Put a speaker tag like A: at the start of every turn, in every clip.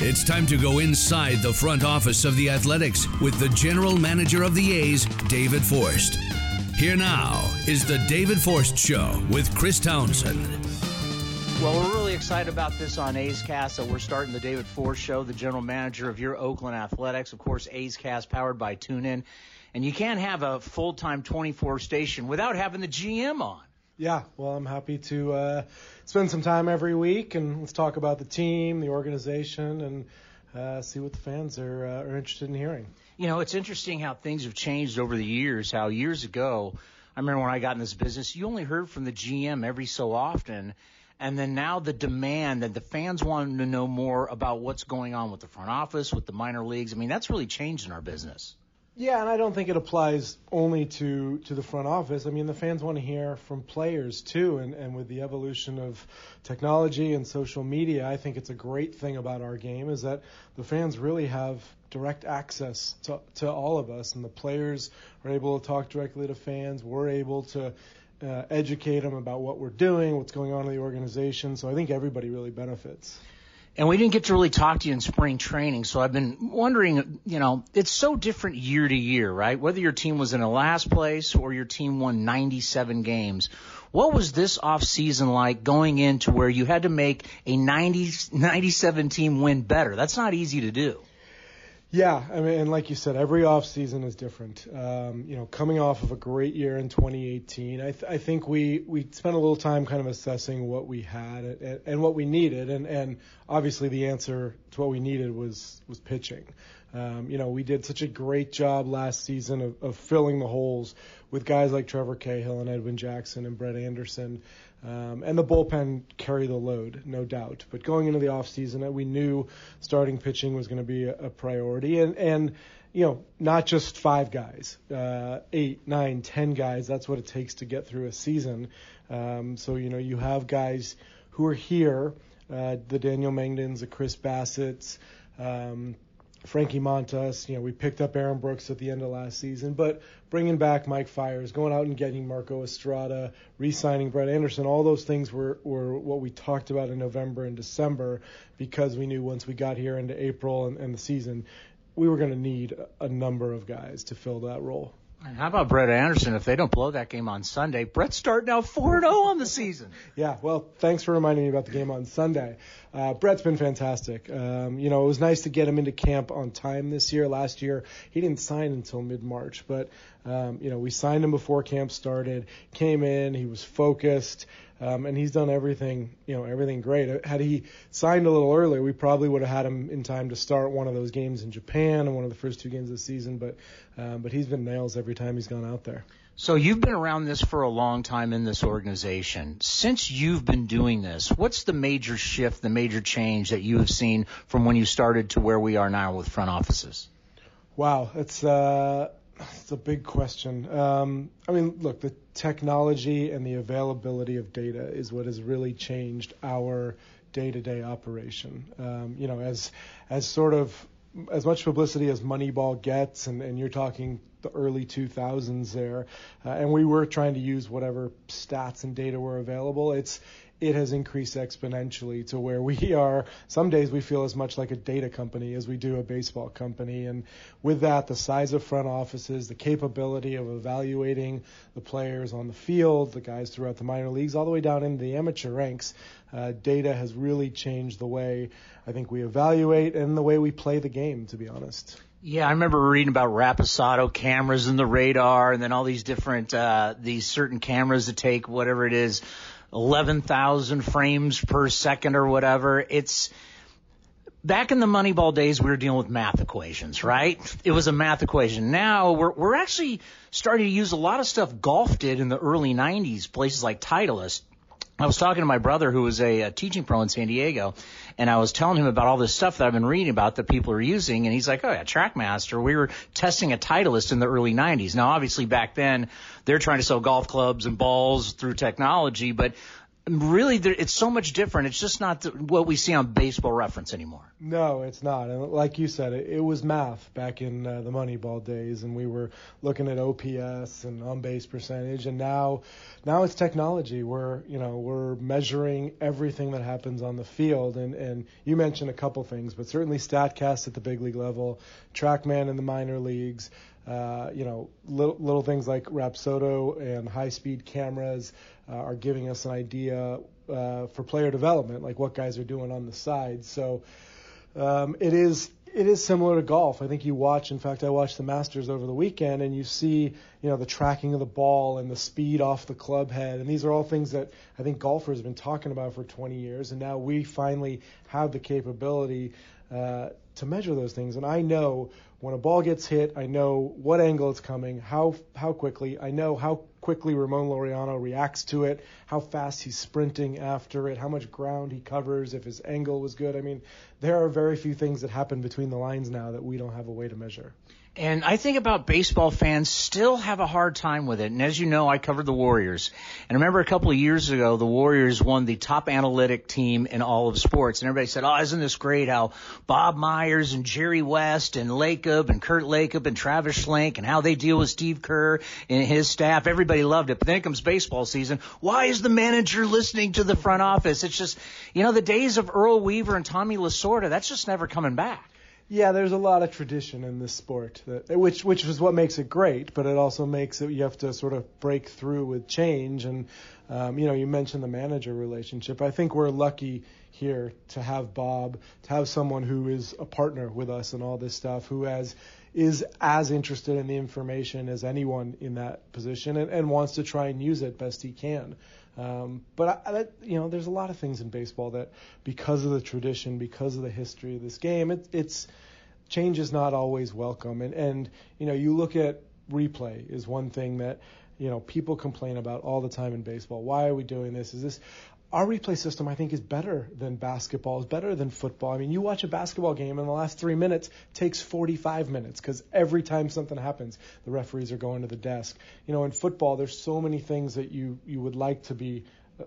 A: It's time to go inside the front office of the Athletics with the general manager of the A's, David Forst. Here now is the David Forst Show with Chris Townsend.
B: Well, we're really excited about this on A's Cast. So we're starting the David Forst Show, the general manager of your Oakland Athletics. Of course, A's Cast powered by TuneIn. And you can't have a full time 24 station without having the GM on.
C: Yeah, well, I'm happy to uh, spend some time every week and let's talk about the team, the organization, and uh, see what the fans are, uh, are interested in hearing.
B: You know, it's interesting how things have changed over the years. How years ago, I remember when I got in this business, you only heard from the GM every so often. And then now the demand that the fans want to know more about what's going on with the front office, with the minor leagues. I mean, that's really changed in our business.
C: Yeah, and I don't think it applies only to, to the front office. I mean, the fans want to hear from players too, and, and with the evolution of technology and social media, I think it's a great thing about our game is that the fans really have direct access to, to all of us, and the players are able to talk directly to fans. We're able to uh, educate them about what we're doing, what's going on in the organization. So I think everybody really benefits.
B: And we didn't get to really talk to you in spring training, so I've been wondering, you know, it's so different year to year, right? Whether your team was in a last place or your team won 97 games. What was this off season like going into where you had to make a 90, 97 team win better? That's not easy to do.
C: Yeah, I mean, and like you said, every off season is different. Um, you know, coming off of a great year in 2018, I, th- I think we we spent a little time kind of assessing what we had and, and what we needed, and and obviously the answer to what we needed was was pitching. Um, you know, we did such a great job last season of, of filling the holes with guys like Trevor Cahill and Edwin Jackson and Brett Anderson. Um, and the bullpen carry the load, no doubt. But going into the offseason, we knew starting pitching was going to be a, a priority. And, and, you know, not just five guys, uh, eight, nine, ten guys. That's what it takes to get through a season. Um, so, you know, you have guys who are here, uh, the Daniel Mengdens, the Chris Bassitt's, um, Frankie Montas. You know, we picked up Aaron Brooks at the end of last season, but bringing back Mike Fiers, going out and getting Marco Estrada, re-signing Brett Anderson, all those things were, were what we talked about in November and December because we knew once we got here into April and, and the season, we were going to need a number of guys to fill that role.
B: And how about Brett Anderson? If they don't blow that game on Sunday, Brett's starting out 4 0 on the season.
C: Yeah, well, thanks for reminding me about the game on Sunday. Uh, Brett's been fantastic. Um, you know, it was nice to get him into camp on time this year. Last year, he didn't sign until mid March, but, um, you know, we signed him before camp started, came in, he was focused. Um, and he's done everything, you know, everything great. Had he signed a little earlier, we probably would have had him in time to start one of those games in Japan and one of the first two games of the season. But, um, but he's been nails every time he's gone out there.
B: So you've been around this for a long time in this organization. Since you've been doing this, what's the major shift, the major change that you have seen from when you started to where we are now with front offices?
C: Wow, it's uh, it's a big question. Um, I mean, look, the technology and the availability of data is what has really changed our day-to-day operation. Um, you know, as as sort of as much publicity as Moneyball gets, and, and you're talking the early 2000s there, uh, and we were trying to use whatever stats and data were available. It's it has increased exponentially to where we are. Some days we feel as much like a data company as we do a baseball company. And with that, the size of front offices, the capability of evaluating the players on the field, the guys throughout the minor leagues, all the way down into the amateur ranks, uh, data has really changed the way I think we evaluate and the way we play the game, to be honest.
B: Yeah, I remember reading about Rapsodo cameras and the radar, and then all these different uh, these certain cameras that take whatever it is 11,000 frames per second or whatever. It's back in the Moneyball days, we were dealing with math equations, right? It was a math equation. Now we're, we're actually starting to use a lot of stuff golf did in the early 90s, places like Titleist. I was talking to my brother who was a, a, teaching pro in San Diego, and I was telling him about all this stuff that I've been reading about that people are using, and he's like, "Oh yeah, TrackMaster. We were testing a Titleist in the early '90s. Now, obviously, back then they're trying to sell golf clubs and balls through technology, but really it's so much different. It's just not what we see on Baseball Reference anymore.
C: No, it's not. And like you said, it, it was math back in uh, the Moneyball days, and we were looking at OPS and on base percentage. And now, now it's technology. We're you know we're measuring everything that happens on the field. And and you mentioned a couple things, but certainly Statcast at the big league level, TrackMan in the minor leagues. Uh, you know, little, little things like Rapsodo and high-speed cameras uh, are giving us an idea uh, for player development, like what guys are doing on the side. So um, it is it is similar to golf. I think you watch. In fact, I watched the Masters over the weekend, and you see, you know, the tracking of the ball and the speed off the club head, and these are all things that I think golfers have been talking about for 20 years, and now we finally have the capability uh, to measure those things. And I know when a ball gets hit, I know what angle it's coming, how how quickly. I know how quickly Ramon Laureano reacts to it, how fast he's sprinting after it, how much ground he covers, if his angle was good. I mean, there are very few things that happen between the lines now that we don't have a way to measure.
B: And I think about baseball fans still have a hard time with it. And as you know, I covered the Warriors. And I remember a couple of years ago, the Warriors won the top analytic team in all of sports. And everybody said, oh, isn't this great how Bob Myers and Jerry West and Lacob and Kirk Lacob and Travis Schlenk and how they deal with Steve Kerr and his staff. Everybody loved it. But then it comes baseball season. Why is the manager listening to the front office? It's just, you know, the days of Earl Weaver and Tommy Lasorda, that's just never coming back.
C: Yeah, there's a lot of tradition in this sport, that, which which is what makes it great. But it also makes it you have to sort of break through with change. And um, you know, you mentioned the manager relationship. I think we're lucky here to have Bob, to have someone who is a partner with us and all this stuff, who has is as interested in the information as anyone in that position and, and wants to try and use it best he can. Um, but I, I, you know, there's a lot of things in baseball that, because of the tradition, because of the history of this game, it, it's change is not always welcome. And and you know, you look at replay is one thing that you know people complain about all the time in baseball. Why are we doing this? Is this our replay system, I think, is better than basketball, is better than football. I mean, you watch a basketball game, and the last three minutes takes 45 minutes because every time something happens, the referees are going to the desk. You know, in football, there's so many things that you you would like to be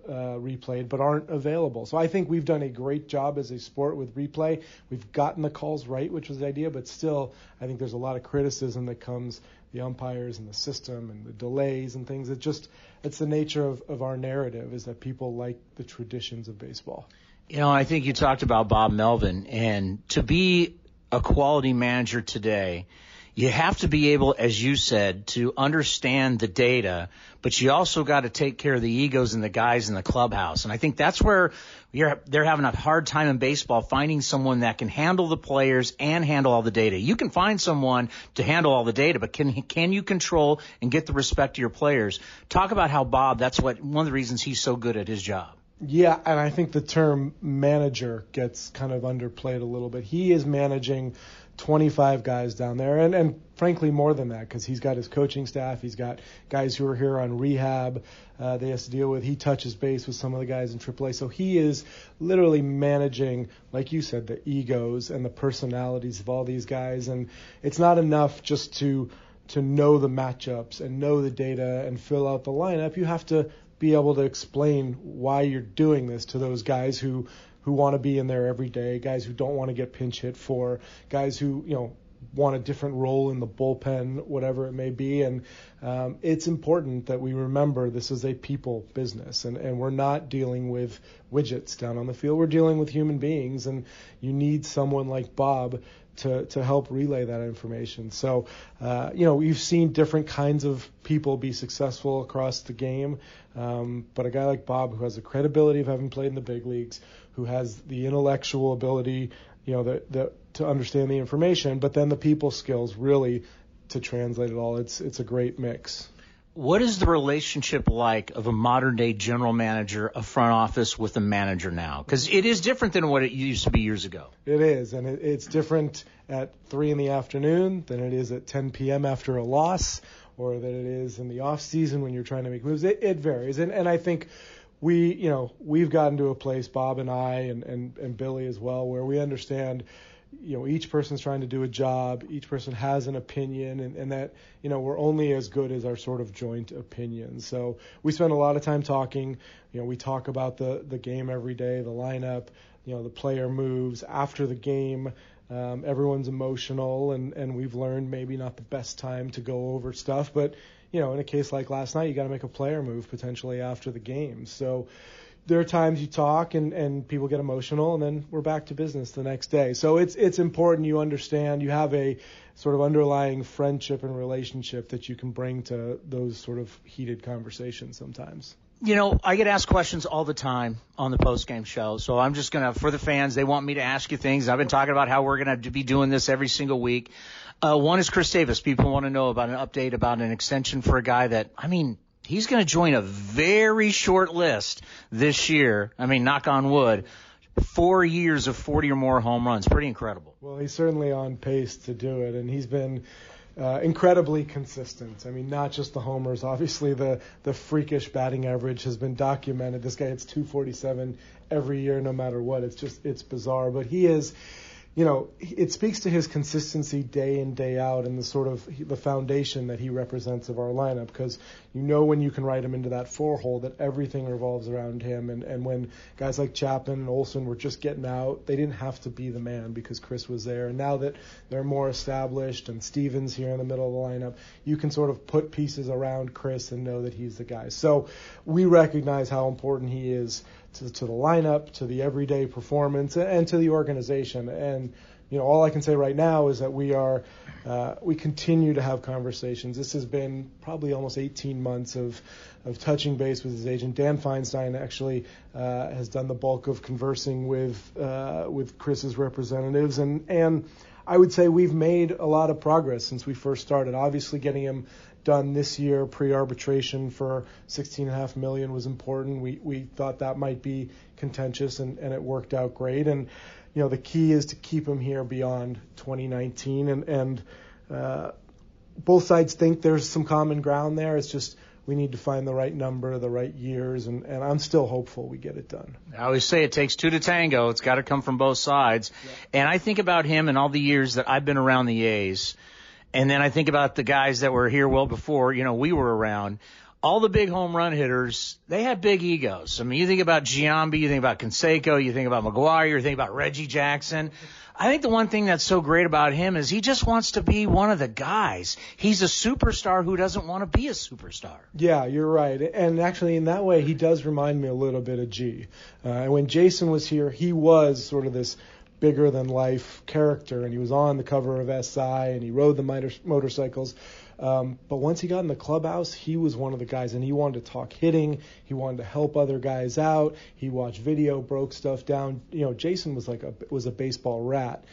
C: uh, replayed but aren't available. So I think we've done a great job as a sport with replay. We've gotten the calls right, which was the idea, but still, I think there's a lot of criticism that comes the umpires and the system and the delays and things. It just it's the nature of, of our narrative is that people like the traditions of baseball.
B: You know, I think you talked about Bob Melvin and to be a quality manager today you have to be able, as you said, to understand the data, but you also got to take care of the egos and the guys in the clubhouse. And I think that's where they're having a hard time in baseball finding someone that can handle the players and handle all the data. You can find someone to handle all the data, but can can you control and get the respect of your players? Talk about how Bob. That's what one of the reasons he's so good at his job.
C: Yeah, and I think the term manager gets kind of underplayed a little bit. He is managing 25 guys down there, and, and frankly more than that because he's got his coaching staff, he's got guys who are here on rehab. Uh, they has to deal with. He touches base with some of the guys in AAA, so he is literally managing, like you said, the egos and the personalities of all these guys, and it's not enough just to to know the matchups and know the data and fill out the lineup. You have to be able to explain why you're doing this to those guys who who want to be in there every day, guys who don't want to get pinch hit for, guys who you know want a different role in the bullpen, whatever it may be. And um, it's important that we remember this is a people business, and, and we're not dealing with widgets down on the field. We're dealing with human beings, and you need someone like Bob to, to help relay that information. So, uh, you know, we've seen different kinds of people be successful across the game, um, but a guy like Bob, who has the credibility of having played in the big leagues, who has the intellectual ability, you know, the, the, to understand the information, but then the people skills really to translate it all. It's it's a great mix.
B: What is the relationship like of a modern day general manager, a front office with a manager now? Because it is different than what it used to be years ago.
C: It is, and it, it's different at three in the afternoon than it is at 10 p.m. after a loss, or that it is in the off season when you're trying to make moves. It, it varies, and and I think we, you know, we've gotten to a place, Bob and I, and, and, and Billy as well, where we understand, you know, each person's trying to do a job, each person has an opinion, and, and that, you know, we're only as good as our sort of joint opinions. So we spend a lot of time talking. You know, we talk about the the game every day, the lineup, you know, the player moves after the game. Um, everyone's emotional, and and we've learned maybe not the best time to go over stuff, but you know, in a case like last night, you got to make a player move potentially after the game. So there are times you talk and, and people get emotional, and then we're back to business the next day. So it's it's important you understand you have a sort of underlying friendship and relationship that you can bring to those sort of heated conversations sometimes.
B: You know, I get asked questions all the time on the post game show. So I'm just going to, for the fans, they want me to ask you things. I've been talking about how we're going to be doing this every single week. Uh, one is Chris Davis. People want to know about an update about an extension for a guy that, I mean, he's going to join a very short list this year. I mean, knock on wood. Four years of 40 or more home runs. Pretty incredible.
C: Well, he's certainly on pace to do it, and he's been uh, incredibly consistent. I mean, not just the homers. Obviously, the the freakish batting average has been documented. This guy hits 247 every year, no matter what. It's just it's bizarre, but he is you know, it speaks to his consistency day in day out and the sort of the foundation that he represents of our lineup because you know when you can write him into that four hole that everything revolves around him and and when guys like Chapman and Olson were just getting out they didn't have to be the man because Chris was there. And now that they're more established and Stevens here in the middle of the lineup you can sort of put pieces around Chris and know that he's the guy. So we recognize how important he is to, to the lineup, to the everyday performance, and to the organization. And you know, all I can say right now is that we are uh, we continue to have conversations. This has been probably almost 18 months of of touching base with his agent. Dan Feinstein actually uh, has done the bulk of conversing with uh, with Chris's representatives, and and I would say we've made a lot of progress since we first started. Obviously, getting him done this year pre-arbitration for 16.5 million was important. We we thought that might be contentious, and, and it worked out great. And you know the key is to keep him here beyond 2019, and and uh, both sides think there's some common ground there. It's just we need to find the right number, the right years, and, and I'm still hopeful we get it done.
B: I always say it takes two to tango. It's got to come from both sides. Yeah. And I think about him and all the years that I've been around the A's and then I think about the guys that were here well before, you know, we were around. All the big home run hitters, they had big egos. I mean, you think about Giambi, you think about Canseco, you think about McGwire, you think about Reggie Jackson. I think the one thing that's so great about him is he just wants to be one of the guys. He's a superstar who doesn't want to be a superstar.
C: Yeah, you're right. And actually, in that way, he does remind me a little bit of G. Uh, and when Jason was here, he was sort of this bigger than life character, and he was on the cover of SI, and he rode the motor- motorcycles. Um, but once he got in the clubhouse, he was one of the guys, and he wanted to talk hitting. He wanted to help other guys out. He watched video, broke stuff down. You know, Jason was like a was a baseball rat,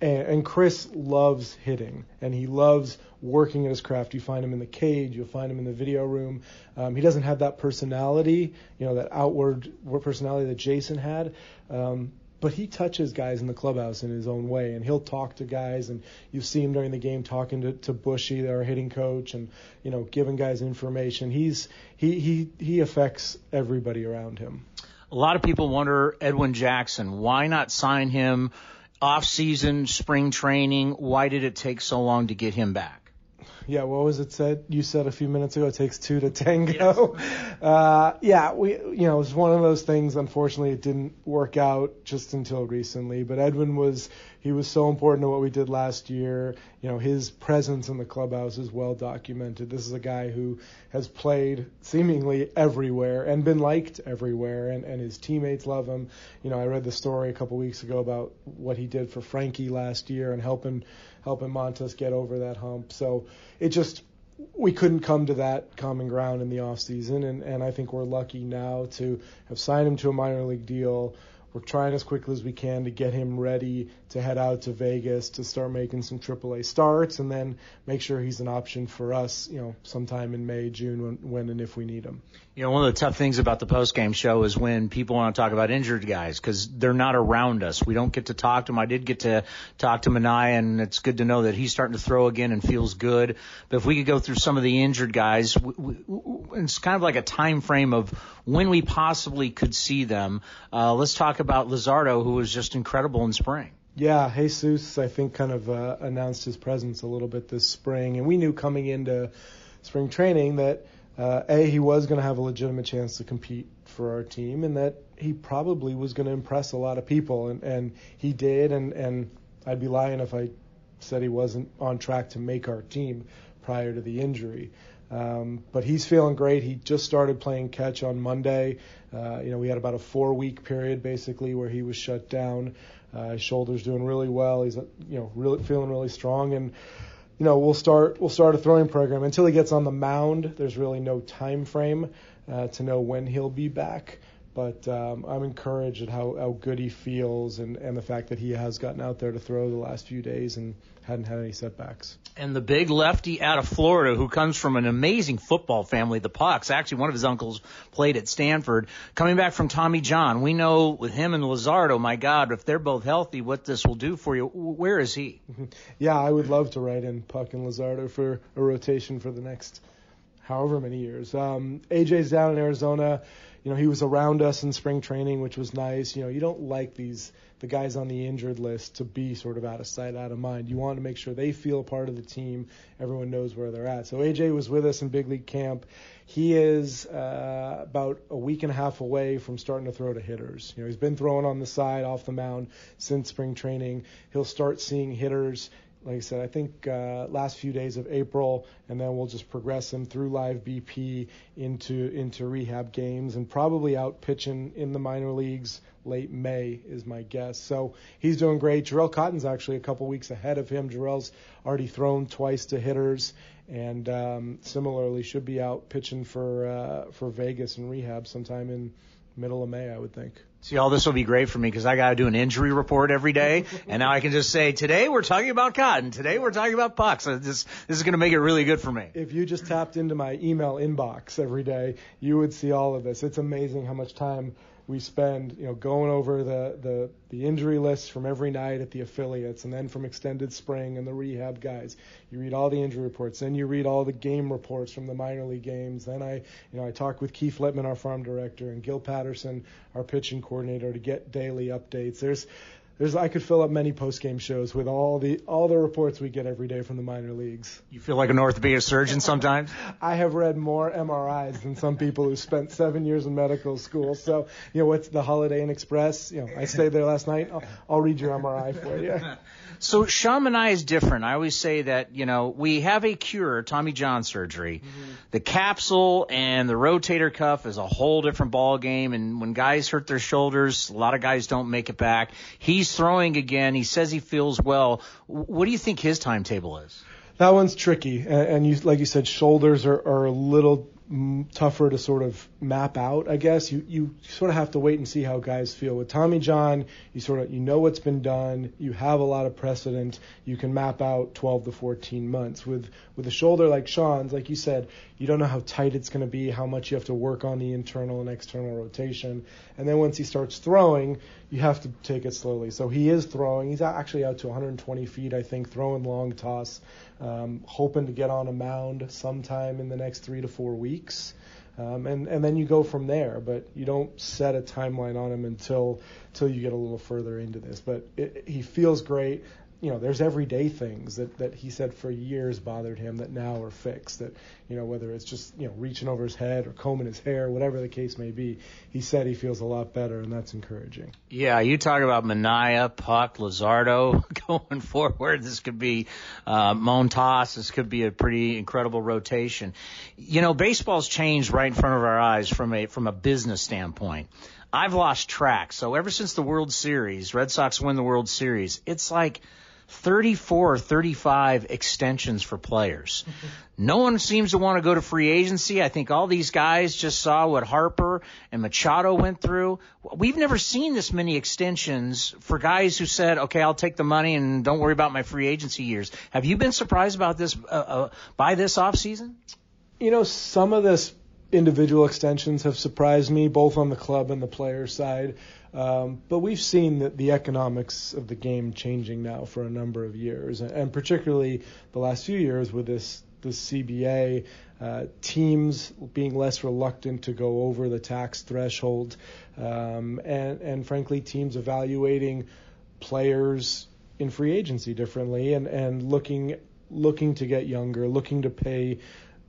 C: and, and Chris loves hitting, and he loves working at his craft. You find him in the cage, you'll find him in the video room. Um, he doesn't have that personality, you know, that outward personality that Jason had. Um, but he touches guys in the clubhouse in his own way, and he'll talk to guys, and you see him during the game talking to, to Bushy, our hitting coach, and you know giving guys information. He's he he he affects everybody around him.
B: A lot of people wonder Edwin Jackson. Why not sign him off season, spring training? Why did it take so long to get him back?
C: Yeah, what was it said? You said a few minutes ago it takes two to tango. Yes. Uh, yeah, we, you know, it was one of those things. Unfortunately, it didn't work out just until recently. But Edwin was, he was so important to what we did last year. You know, his presence in the clubhouse is well documented. This is a guy who has played seemingly everywhere and been liked everywhere, and, and his teammates love him. You know, I read the story a couple weeks ago about what he did for Frankie last year and helping helping Montas get over that hump. So it just we couldn't come to that common ground in the off season, and, and I think we're lucky now to have signed him to a minor league deal. we're trying as quickly as we can to get him ready to head out to Vegas to start making some AAA starts, and then make sure he's an option for us, you know, sometime in May, June, when, when and if we need him.
B: You know, one of the tough things about the post game show is when people want to talk about injured guys because they're not around us. We don't get to talk to them. I did get to talk to Manaea, and it's good to know that he's starting to throw again and feels good. But if we could go through some of the injured guys, we, we, it's kind of like a time frame of when we possibly could see them. Uh, let's talk about Luzardo, who was just incredible in spring.
C: Yeah, Jesus, I think, kind of uh, announced his presence a little bit this spring, and we knew coming into spring training that uh, a he was going to have a legitimate chance to compete for our team, and that he probably was going to impress a lot of people, and and he did, and and I'd be lying if I said he wasn't on track to make our team prior to the injury. Um, but he's feeling great. He just started playing catch on Monday. Uh, you know, we had about a four-week period basically where he was shut down. Uh, his shoulder's doing really well. He's you know really feeling really strong and you know, we'll start we'll start a throwing program until he gets on the mound. There's really no time frame uh, to know when he'll be back. But um, I'm encouraged at how, how good he feels and, and the fact that he has gotten out there to throw the last few days and hadn't had any setbacks.
B: And the big lefty out of Florida who comes from an amazing football family, the Puks. Actually, one of his uncles played at Stanford. Coming back from Tommy John, we know with him and Luzardo, my God, if they're both healthy, what this will do for you. Where is he?
C: Yeah, I would love to write in Puk and Luzardo for a rotation for the next however many years. Um, AJ's down in Arizona you know, he was around us in spring training, which was nice. You know, you don't like these the guys on the injured list to be sort of out of sight, out of mind. You want to make sure they feel part of the team. Everyone knows where they're at. So AJ was with us in big league camp. He is uh, about a week and a half away from starting to throw to hitters. You know, he's been throwing on the side off the mound since spring training. He'll start seeing hitters like I said, I think uh, last few days of April, and then we'll just progress him through live BP into into rehab games, and probably out pitching in the minor leagues late May is my guess. So he's doing great. Jharel Cotton's actually a couple weeks ahead of him. Jharel's already thrown twice to hitters, and um, similarly should be out pitching for uh, for Vegas and rehab sometime in middle of May, I would think.
B: See, all this will be great for me because I got to do an injury report every day, and now I can just say, today we're talking about cotton, today we're talking about Puks. This, this is going to make it really good for me.
C: If you just tapped into my email inbox every day, you would see all of this. It's amazing how much time we spend, you know, going over the, the, the injury lists from every night at the affiliates and then from extended spring and the rehab guys. You read all the injury reports, then you read all the game reports from the minor league games. Then I, you know, I talk with Keith Lieppman, our farm director, and Gil Patterson, our pitching coordinator, to get daily updates. There's there's I could fill up many post game shows with all the all the reports we get every day from the minor leagues.
B: You feel like an orthopedic surgeon sometimes?
C: I have read more MRIs than some people who spent seven years in medical school. So you know what's the Holiday Inn Express? You know I stayed there last night. I'll, I'll read your MRI for you.
B: So Sean Manaea is different. I always say that, you know, we have a cure, Tommy John surgery. Mm-hmm. The capsule and the rotator cuff is a whole different ball game. And when guys hurt their shoulders, a lot of guys don't make it back. He's throwing again. He says he feels well. What do you think his timetable is?
C: That one's tricky. And, and you, like you said, shoulders are, are a little tougher to sort of map out, I guess. You you sort of have to wait and see how guys feel. With Tommy John, you sort of you know what's been done, you have a lot of precedent, you can map out 12 to 14 months. With with a shoulder like Sean's, like you said, you don't know how tight it's going to be, how much you have to work on the internal and external rotation. And then once he starts throwing, you have to take it slowly. So he is throwing. He's actually out to 120 feet, I think, throwing long toss um, hoping to get on a mound sometime in the next three to four weeks. Um, and and then you go from there. But you don't set a timeline on him until until you get a little further into this. But it, he feels great you know, there's everyday things that, that he said for years bothered him that now are fixed. That, you know, whether it's just, you know, reaching over his head or combing his hair, whatever the case may be, he said he feels a lot better, and that's encouraging.
B: Yeah, you talk about Manaea, Puk, Luzardo going forward. This could be uh, Montas. This could be a pretty incredible rotation. You know, baseball's changed right in front of our eyes from a from a business standpoint. I've lost track. So ever since the World Series, Red Sox win the World Series, it's like 34 or 35 extensions for players. no one seems to want to go to free agency. I think all these guys just saw what Harper and Machado went through. We've never seen this many extensions for guys who said, "Okay, I'll take the money and don't worry about my free agency years." Have you been surprised about this uh, uh, by this offseason?
C: You know, some of this individual extensions have surprised me, both on the club and the player side. Um, but we've seen the, the economics of the game changing now for a number of years, and, particularly the last few years with this this CBA, uh, teams being less reluctant to go over the tax threshold, um, and and frankly, teams evaluating players in free agency differently, and and looking looking to get younger, looking to pay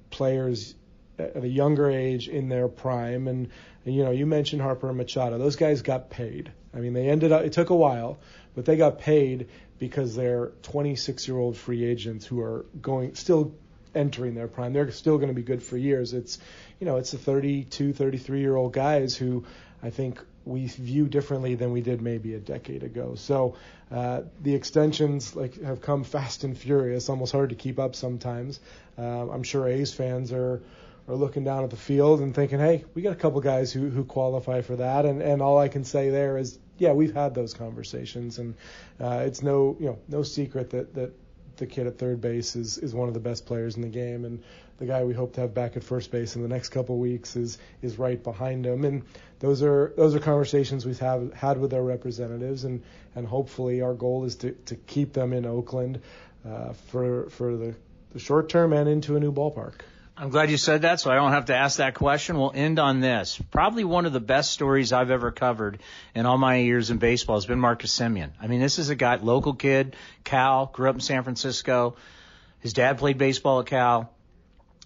C: players at a younger age in their prime. And, and you know, you mentioned Harper and Machado. Those guys got paid. I mean, they ended up. It took a while, but they got paid because they're 26 year old free agents who are going still entering their prime. They're still going to be good for years. It's you know, it's the 32, 33 year old guys who I think we view differently than we did maybe a decade ago. So uh, the extensions like have come fast and furious, almost hard to keep up sometimes. Uh, I'm sure A's fans are are looking down at the field and thinking, hey, we got a couple guys who, who qualify for that. And, and all I can say there is, yeah, we've had those conversations, and uh, it's no you know no secret that that the kid at third base is is one of the best players in the game, and the guy we hope to have back at first base in the next couple weeks is is right behind him. And those are those are conversations we've have, had with our representatives, and and hopefully our goal is to to keep them in Oakland uh, for for the the short term and into a new ballpark.
B: I'm glad you said that, so I don't have to ask that question. We'll end on this. Probably one of the best stories I've ever covered in all my years in baseball has been Marcus Semien. I mean, this is a guy, local kid, Cal, grew up in San Francisco. His dad played baseball at Cal.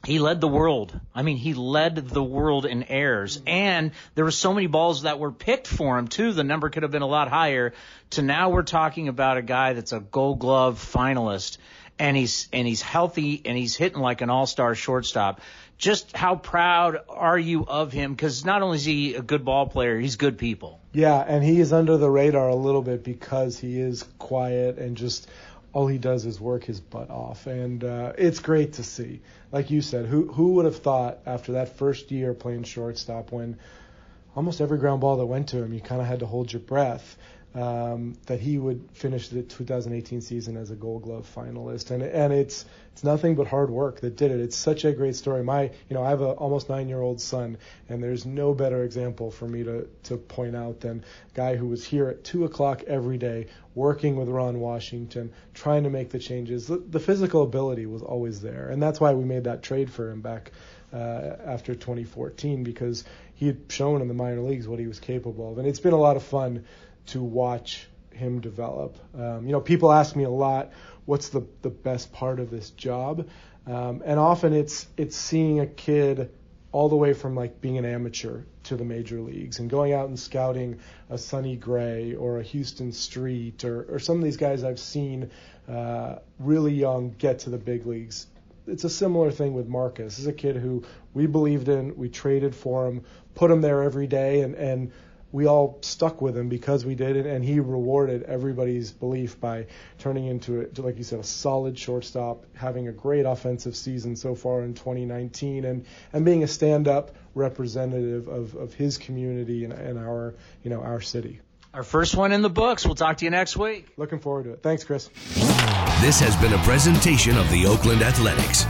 B: He led the world. I mean, he led the world in errors. And there were so many balls that were picked for him, too. The number could have been a lot higher. To now we're talking about a guy that's a gold glove finalist and he's and he's healthy and he's hitting like an all-star shortstop. Just how proud are you of him? Because not only is he a good ball player, he's good people.
C: Yeah, and he is under the radar a little bit because he is quiet and just all he does is work his butt off, and uh, it's great to see. Like you said, who who would have thought after that first year playing shortstop when almost every ground ball that went to him, you kind of had to hold your breath um, that he would finish the 2018 season as a Gold Glove finalist, and and it's it's nothing but hard work that did it. It's such a great story. My you know I have a almost nine year old son, and there's no better example for me to to point out than a guy who was here at two o'clock every day working with Ron Washington, trying to make the changes. The, the physical ability was always there, and that's why we made that trade for him back uh, after 2014 because he had shown in the minor leagues what he was capable of, and it's been a lot of fun to watch him develop. Um, you know, people ask me a lot, what's the the best part of this job? Um, and often it's it's seeing a kid all the way from like being an amateur to the major leagues and going out and scouting a Sonny Gray or a Huston Street or, or some of these guys I've seen uh, really young get to the big leagues. It's a similar thing with Marcus. This is a kid who we believed in, we traded for him, put him there every day, and, and we all stuck with him because we did it, and he rewarded everybody's belief by turning into, it, like you said, a solid shortstop, having a great offensive season so far in 2019, and and being a stand-up representative of, of his community and, and our you know our city.
B: Our first one in the books. We'll talk to you next week.
C: Looking forward to it. Thanks, Chris.
A: This has been a presentation of the Oakland Athletics.